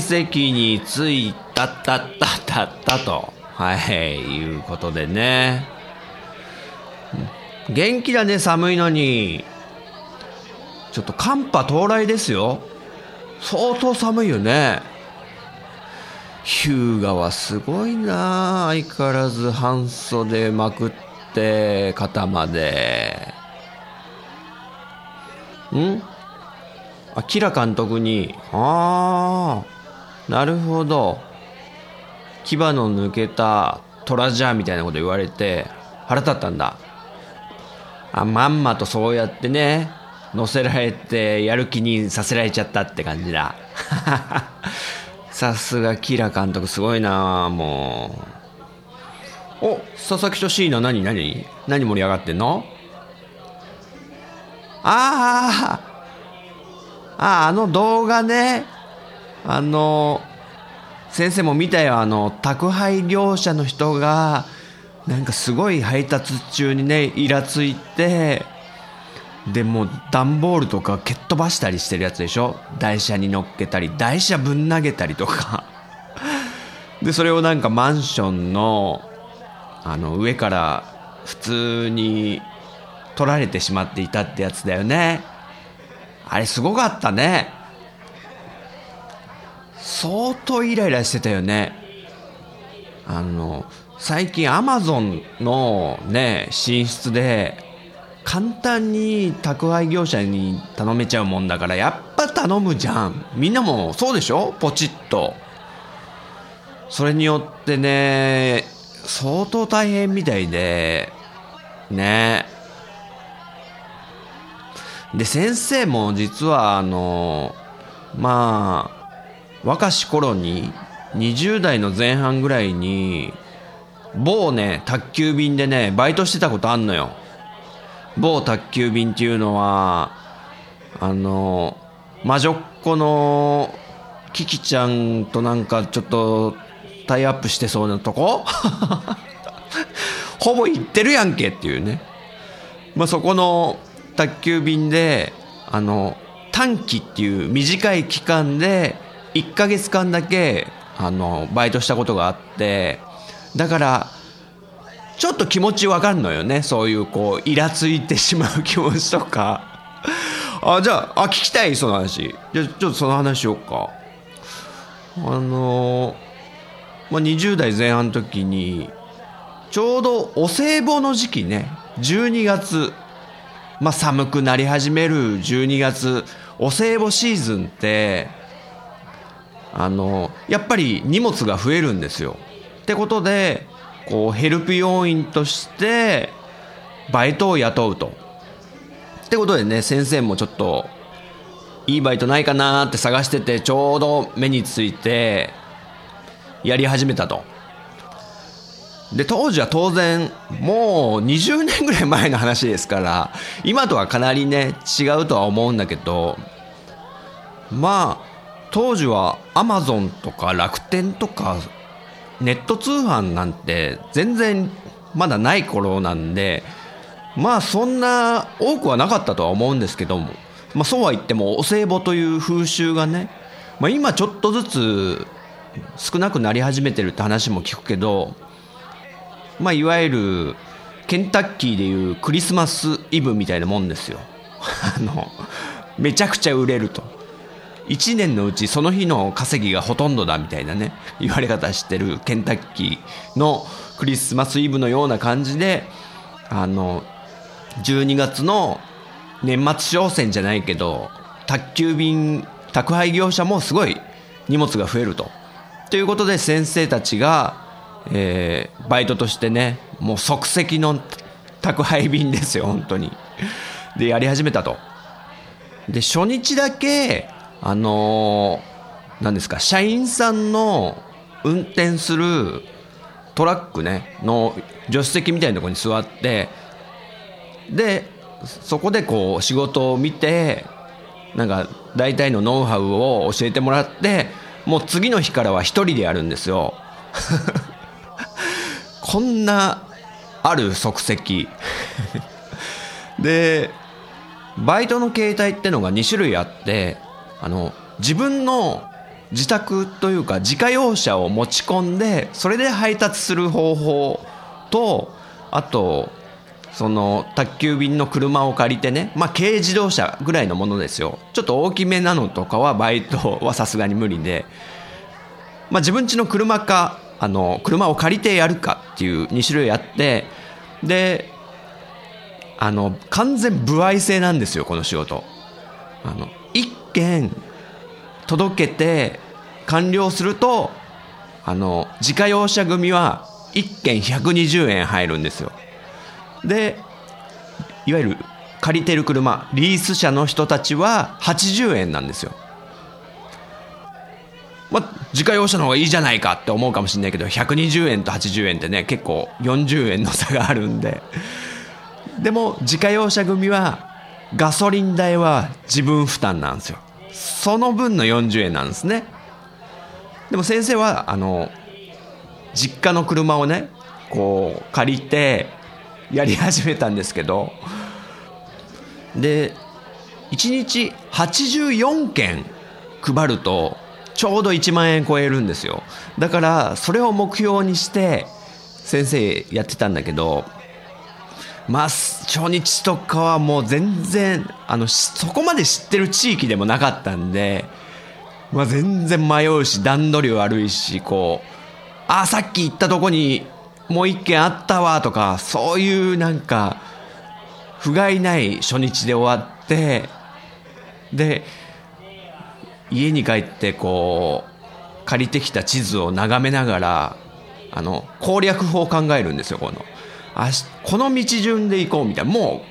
席に着いたったったったったと。はいいうことでね。元気だね寒いのに。ちょっと寒波到来ですよ。相当寒いよね。日向はすごいな。相変わらず半袖まくって肩まで。ん？あキラ監督に。ああなるほど。牙の抜けた虎じゃみたいなこと言われて腹立ったんだ。あまんまとそうやってね乗せられてやる気にさせられちゃったって感じだ。さすがキラ監督すごいなもう。お佐々木と椎名何何何盛り上がってんの？ああああの動画ね。あの先生も見たよあの宅配業者の人がなんかすごい配達中にねイラついてでもう段ボールとか蹴っ飛ばしたりしてるやつでしょ？台車に乗っけたり台車ぶん投げたりとか。でそれをなんかマンションのあの上から普通に取られてしまっていたってやつだよね。あれすごかったね。相当イライラしてたよね。あの最近アマゾンのね進出で簡単に宅配業者に頼めちゃうもんだからやっぱ頼むじゃん。みんなもそうでしょ？ポチッと。それによってね相当大変みたいで。ね。で先生も実はあのまあ若し頃に20代の前半ぐらいに某ね宅急便でねバイトしてたことあんのよ。某宅急便っていうのはあの魔女っ子のキキちゃんとなんかちょっとタイアップしてそうなとこ？ほぼ行ってるやんけっていうね。まあそこの宅急便であの短期っていう短い期間で1ヶ月間だけあのバイトしたことがあってだからちょっと気持ちわかんのよね。そういうこうイラついてしまう気持ちとか。あじゃああ聞きたいその話。じゃちょっとその話しようか。あのまあ、20代前半の時にちょうどお歳暮の時期ね。12月まあ、寒くなり始める12月お歳暮シーズンってあのやっぱり荷物が増えるんですよ。ってことでこうヘルプ要員としてバイトを雇うと。ってことでね先生もちょっといいバイトないかなって探しててちょうど目についてやり始めたと。で当時は当然もう20年ぐらい前の話ですから今とはかなりね違うとは思うんだけどまあ当時はアマゾンとか楽天とかネット通販なんて全然まだない頃なんでまあそんな多くはなかったとは思うんですけども、まあ、そうは言ってもお歳暮という風習がね、まあ、今ちょっとずつ少なくなり始めてるって話も聞くけどまあ、いわゆるケンタッキーでいうクリスマスイブみたいなもんですよ。あのめちゃくちゃ売れると。1年のうちその日の稼ぎがほとんどだみたいなね言われ方してるケンタッキーのクリスマスイブのような感じであの12月の年末商戦じゃないけど宅急便宅配業者もすごい荷物が増えると。ということで先生たちが、えー、バイトとしてねもう即席の宅配便ですよ本当に。でやり始めたと。で初日だけあのー、何ですか社員さんの運転するトラックねの助手席みたいなところに座ってでそこでこう仕事を見てなんか大体のノウハウを教えてもらってもう次の日からは一人でやるんですよ。こんなある即席。でバイトの形態ってのが2種類あってあの自分の自宅というか自家用車を持ち込んでそれで配達する方法とあとその宅急便の車を借りてねまあ軽自動車ぐらいのものですよ。ちょっと大きめなのとかはバイトはさすがに無理で。まあ自分家の車かあの車を借りてやるかっていう2種類あってであの完全歩合制なんですよこの仕事。あの件届けて完了するとあの自家用車組は1件120円入るんですよ。でいわゆる借りてる車リース車の人たちは80円なんですよ。まあ、自家用車の方がいいじゃないかって思うかもしれないけど120円と80円ってね結構40円の差があるんで。でも自家用車組はガソリン代は自分負担なんですよ。その分の40円なんですね。でも先生はあの実家の車をねこう借りてやり始めたんですけどで1日84件配るとちょうど1万円超えるんですよ。だからそれを目標にして先生やってたんだけどまあ初日とかはもう全然あのそこまで知ってる地域でもなかったんで、まあ、全然迷うし段取り悪いしこうあさっき行ったとこにもう一軒あったわとかそういうなんか不甲斐ない初日で終わってで家に帰ってこう借りてきた地図を眺めながらあの攻略法を考えるんですよこの。あこの道順で行こうみたいな。もう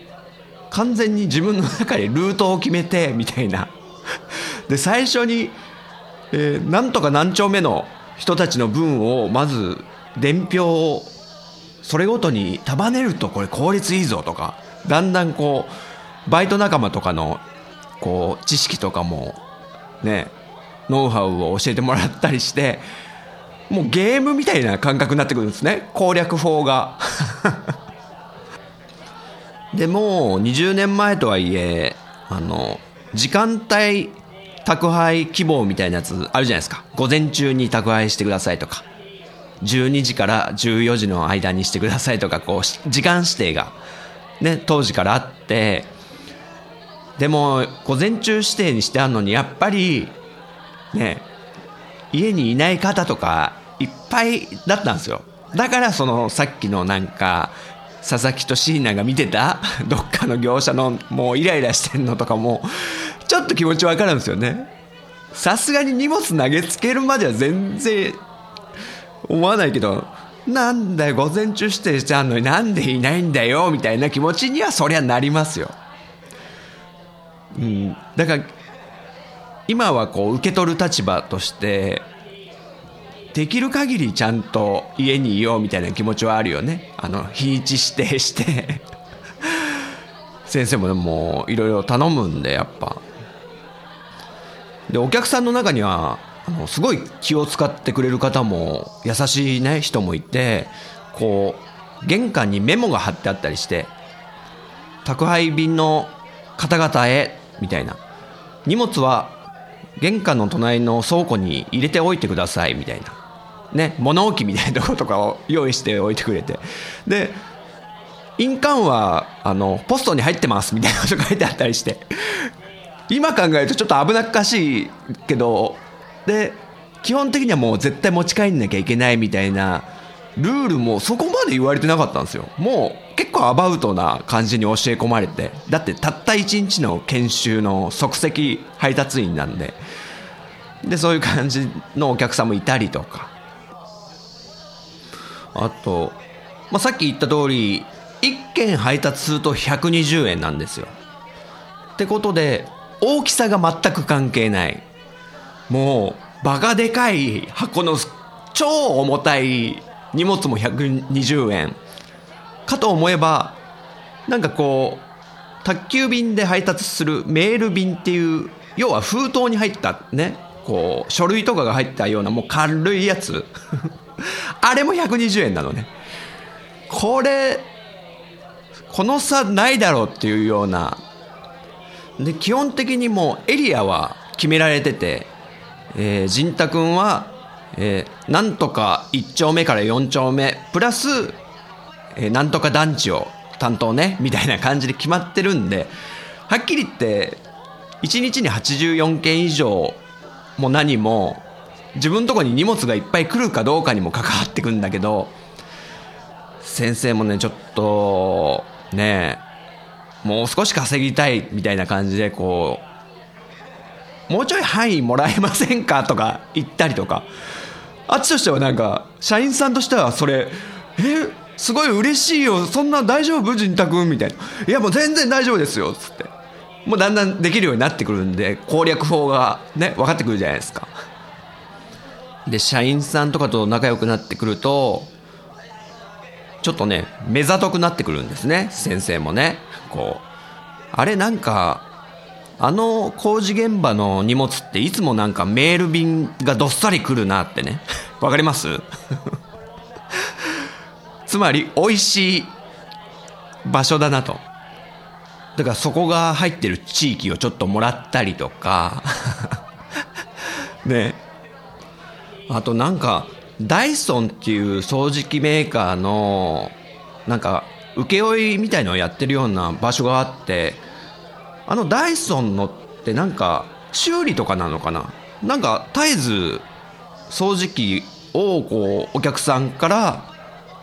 完全に自分の中でルートを決めてみたいな。で最初に、えー、なんとか何丁目の人たちの分をまず伝票をそれごとに束ねるとこれ効率いいぞとか。だんだんこうバイト仲間とかのこう知識とかもねノウハウを教えてもらったりしてもうゲームみたいな感覚になってくるんですね。攻略法が。でもう20年前とはいえあの時間帯宅配希望みたいなやつあるじゃないですか。午前中に宅配してくださいとか。12時から14時の間にしてくださいとかこう時間指定がね当時からあって。でも午前中指定にしてあるのにやっぱりね家にいない方とかいっぱいだったんですよ。だからそのさっきのなんか佐々木と椎名が見てた どっかの業者のもうイライラしてんのとかもちょっと気持ちわかるんですよね。さすがに荷物投げつけるまでは全然思わないけどなんだよ午前中指定してあんのになんでいないんだよみたいな気持ちにはそりゃなりますよ。うん、だから今はこう受け取る立場としてできる限りちゃんと家にいようみたいな気持ちはあるよね。あの日にち指定して。先生ももういろいろ頼むんでやっぱ。でお客さんの中にはあのすごい気を使ってくれる方も優しいね人もいてこう玄関にメモが貼ってあったりして宅配便の方々へみたいな。荷物は玄関の隣の倉庫に入れておいてくださいみたいな。ね物置みたいなところとかを用意しておいてくれて。で印鑑はあのポストに入ってますみたいなこと書いてあったりして。今考えるとちょっと危なっかしいけどで基本的にはもう絶対持ち帰んなきゃいけないみたいなルールもそこまで言われてなかったんですよ。もう結構アバウトな感じに教え込まれて。だってたった1日の研修の即席配達員なんで。でそういう感じのお客さんもいたりとか。あと、まあ、さっき言った通り1件配達すると120円なんですよ。ってことで大きさが全く関係ない。もうバカでかい箱の超重たい荷物も120円。かと思えばなんかこう宅急便で配達するメール便っていう要は封筒に入ったねこう書類とかが入ったようなもう軽いやつ。あれも120円なのね。これこの差ないだろうっていうような。で基本的にもうエリアは決められてて、えー、仁太君は、えー、なんとか1丁目から4丁目プラス、えー、なんとか団地を担当ねみたいな感じで決まってるんではっきり言って1日に84件以上も何も自分のとこに荷物がいっぱい来るかどうかにも関わってくるんだけど先生もねちょっとねもう少し稼ぎたいみたいな感じでこうもうちょい範囲もらえませんかとか言ったりとかあっちとしてはなんか社員さんとしてはそれえすごい嬉しいよそんな大丈夫？仁太君みたいな「いやもう全然大丈夫ですよ」つって。もうだんだんできるようになってくるんで攻略法がね分かってくるじゃないですか。で社員さんとかと仲良くなってくるとちょっとね目ざとくなってくるんですね先生もね。こうあれなんかあの工事現場の荷物っていつもなんかメール便がどっさり来るなってね。わかります？つまり美味しい場所だなと。だからそこが入ってる地域をちょっともらったりとか。ね。あとなんかダイソンっていう掃除機メーカーのなんか請負みたいのをやってるような場所があってあのダイソンのってなんか修理とかなのかな？なんか絶えず掃除機をこうお客さんから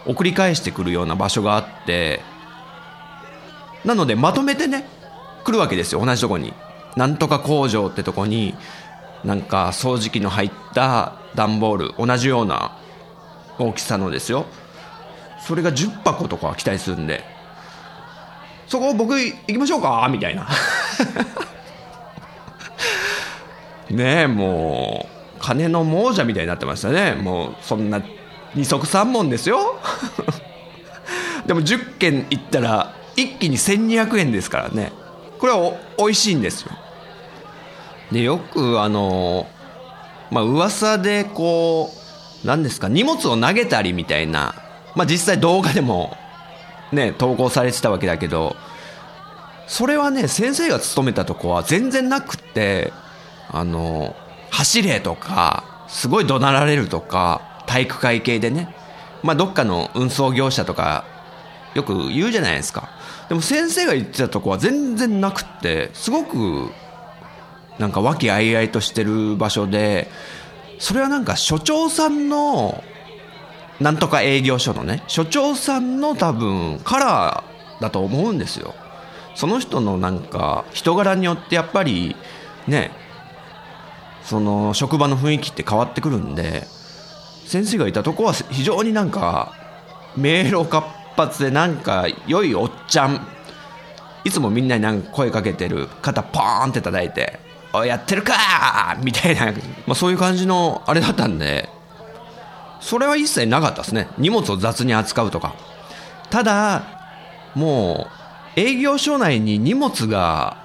送り返してくるような場所があってなのでまとめてね来るわけですよ。同じとこに。なんとか工場ってとこになんか掃除機の入った段ボール同じような大きさのですよ。それが10箱とか来たりするんで。そこ僕行きましょうか？みたいな。ねえもう金の亡者みたいになってましたね。もうそんな二足三門ですよ。でも10件行ったら一気に1200円ですからね。これはおいしいんですよ。でよくあのまあ噂でこう何ですか荷物を投げたりみたいなまあ実際動画でもね投稿されてたわけだけどそれはね先生が勤めたとこは全然なくってあの走れとかすごい怒鳴られるとか体育会系でねまあどっかの運送業者とかよく言うじゃないですか。でも先生が言ってたとこは全然なくってすごくなんか和気あいあいとしてる場所でそれはなんか所長さんのなんとか営業所のね所長さんの多分カラーだと思うんですよ。その人のなんか人柄によってやっぱりねその職場の雰囲気って変わってくるんで先生がいたとこは非常になんか迷路活発でなんか良いおっちゃんいつもみんなになんか声かけてる肩ポーンって叩いて「やってるか!」みたいな、まあ、そういう感じのあれだったんでそれは一切なかったですね。荷物を雑に扱うとか。ただもう営業所内に荷物が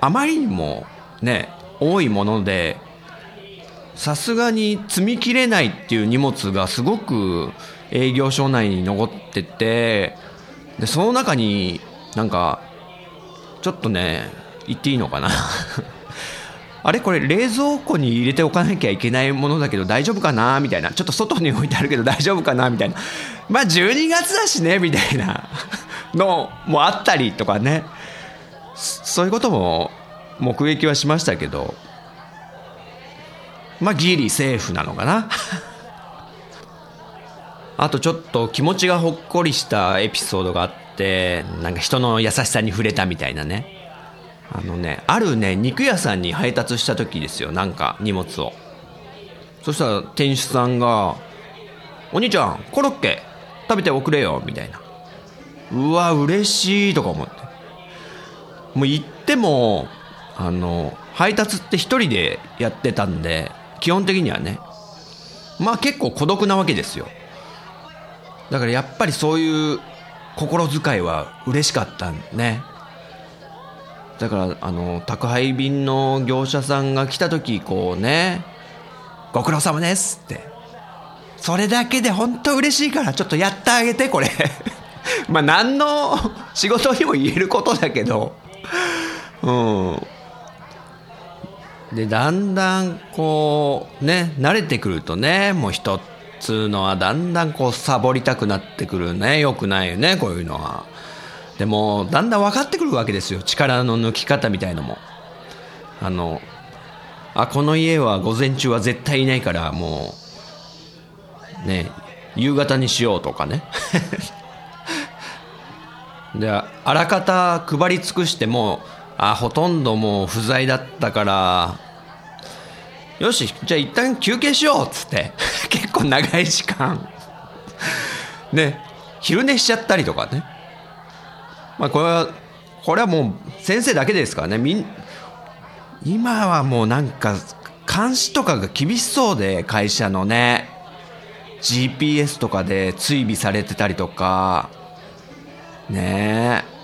あまりにもね多いものでさすがに積みきれないっていう荷物がすごく営業所内に残っててでその中になんかちょっとね言っていいのかな？あれこれ冷蔵庫に入れておかなきゃいけないものだけど大丈夫かなみたいな。ちょっと外に置いてあるけど大丈夫かなみたいな。まあ12月だしねみたいなのもあったりとかね。そういうことも目撃はしましたけど。まあギリセーフなのかな。あとちょっと気持ちがほっこりしたエピソードがあってなんか人の優しさに触れたみたいなね。あのねあるね肉屋さんに配達した時ですよなんか荷物を。そしたら店主さんが「お兄ちゃんコロッケ食べておくれよ」みたいな。うわ嬉しいとか思って。もう行ってもあの配達って一人でやってたんで基本的にはね。まあ結構孤独なわけですよ。だからやっぱりそういう心遣いは嬉しかったね。だからあの宅配便の業者さんが来た時こうね「ご苦労様です」って。それだけで本当嬉しいからちょっとやってあげてこれ。まあ何の仕事にも言えることだけど。うん。でだんだんこうね慣れてくるとねもう一つのはだんだんこうサボりたくなってくるね。よくないよねこういうのは。でもだんだん分かってくるわけですよ。力の抜き方みたいのも。あのあこの家は午前中は絶対いないからもうね夕方にしようとかね。であらかた配り尽くしてもあほとんどもう不在だったからよしじゃあ一旦休憩しようっつって 結構長い時間。ね昼寝しちゃったりとかね。まあこれはこれはもう先生だけですからね。みん今はもうなんか監視とかが厳しそうで会社のね。GPS とかで追尾されてたりとか。ね。え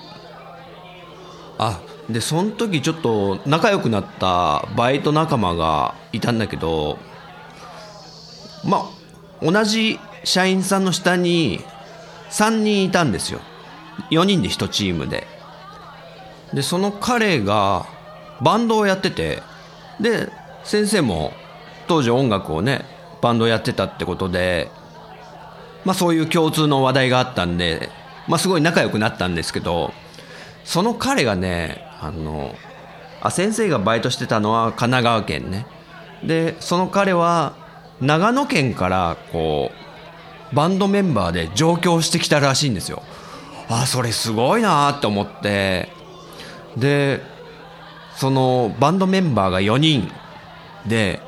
あでその時ちょっと仲良くなったバイト仲間がいたんだけどまあ同じ社員さんの下に3人いたんですよ。4人で1チームで。でその彼がバンドをやっててで先生も当時音楽をねバンドやってたってことでまあそういう共通の話題があったんでまあすごい仲良くなったんですけどその彼がねあのあ先生がバイトしてたのは神奈川県ね。でその彼は長野県からこうバンドメンバーで上京してきたらしいんですよ。あそれすごいなって思って。でそのバンドメンバーが4人。で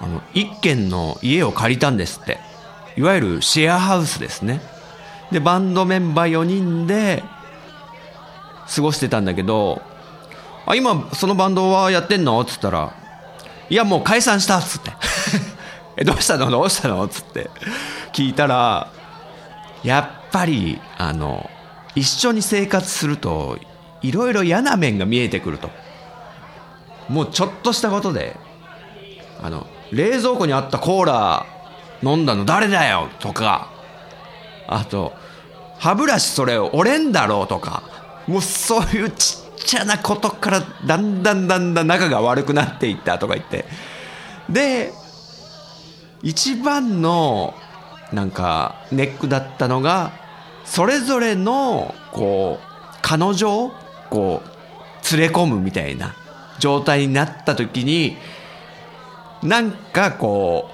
あの1軒の家を借りたんですって。いわゆるシェアハウスですね。でバンドメンバー4人で過ごしてたんだけど「あ今そのバンドはやってんの?」っつったら「いやもう解散した」っつって「えどうしたの？どうしたの?」っつって聞いたらやっぱりあの一緒に生活するといろいろ嫌な面が見えてくると。もうちょっとしたことであの冷蔵庫にあったコーラ飲んだの誰だよとかあと歯ブラシそれ折れんだろうとかもうそういうちっちゃなことからだんだんだんだん仲が悪くなっていったとか言って。で一番のなんかネックだったのがそれぞれのこう彼女をこう連れ込むみたいな状態になった時になんかこ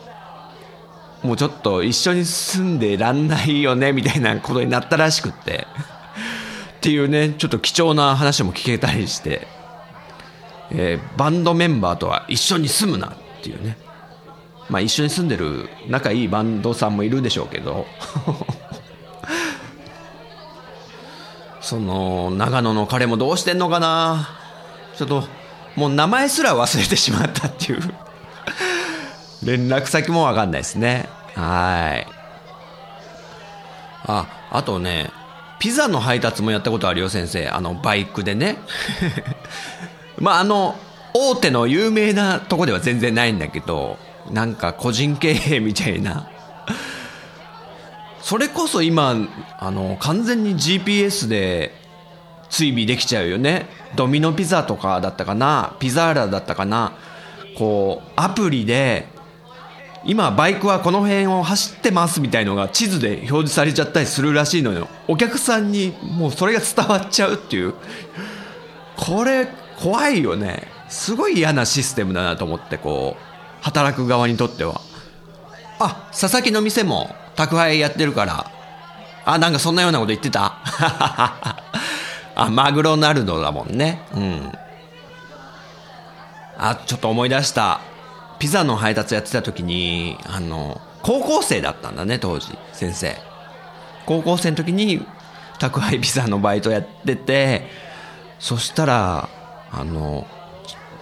うもうちょっと一緒に住んでらんないよねみたいなことになったらしくってっていうねちょっと貴重な話も聞けたりして、えー、バンドメンバーとは一緒に住むなっていうね。まあ一緒に住んでる仲いいバンドさんもいるでしょうけど。その長野の彼もどうしてんのかな。ちょっともう名前すら忘れてしまったっていう。連絡先も分かんないですね。はい。ああとねピザの配達もやったことあるよ先生。あのバイクでね。まああの大手の有名なとこでは全然ないんだけど。なんか個人経営みたいな。それこそ今あの完全に GPS で追尾できちゃうよね。ドミノピザとかだったかな。ピザーラだったかな。こうアプリで今バイクはこの辺を走ってますみたいのが地図で表示されちゃったりするらしいのよ。お客さんにもうそれが伝わっちゃうっていう。これ怖いよね。すごい嫌なシステムだなと思ってこう。働く側にとっては。あ佐々木の店も宅配やってるから。あなんかそんなようなこと言ってた？あマグロナルドだもんね。うん。あちょっと思い出した。ピザの配達やってた時にあの高校生だったんだね当時先生。高校生の時に宅配ピザのバイトやっててそしたらあの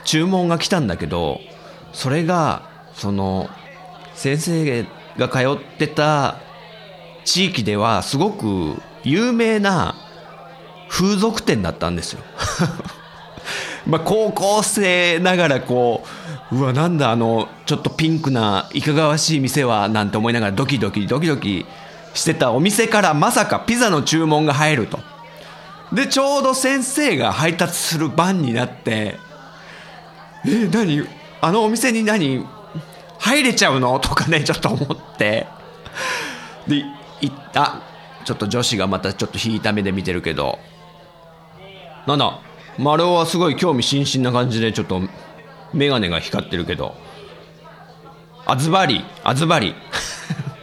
注文が来たんだけどそれがその先生が通ってた地域ではすごく有名な風俗店だったんですよ。まあ高校生ながらこううわなんだあのちょっとピンクないかがわしい店はなんて思いながらドキドキドキドキしてたお店からまさかピザの注文が入ると。でちょうど先生が配達する番になってえ何？あのお店に何？入れちゃうの？とかねちょっと思って。で行った。ちょっと女子がまたちょっと引いた目で見てるけど。なんだ丸尾はすごい興味津々な感じでちょっと眼鏡が光ってるけど。あずばりあずばり。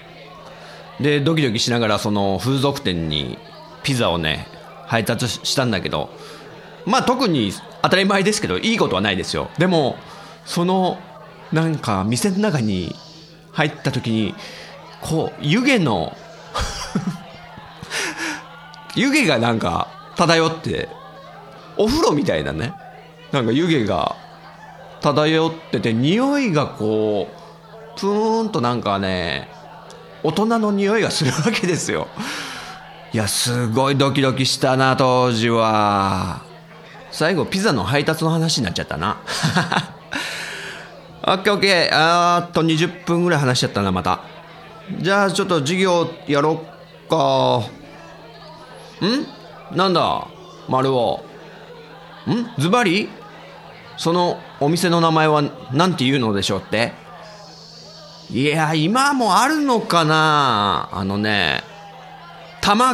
でドキドキしながらその風俗店にピザをね配達したんだけど。まあ特に当たり前ですけどいいことはないですよ。でもそのなんか店の中に入った時にこう湯気の 湯気がなんか漂ってお風呂みたいなねなんか湯気が漂ってて匂いがこうプーンとなんかね大人の匂いがするわけですよ。いやすごいドキドキしたな当時は。最後ピザの配達の話になっちゃったな。オッケーオッケー。あーっと20分ぐらい話しちゃったなまた。じゃあちょっと授業やろっか。ん？なんだ？丸尾。ん？ズバリ？そのお店の名前は何て言うのでしょうって？いや今もあるのかな？あのね玉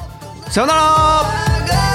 さよなら。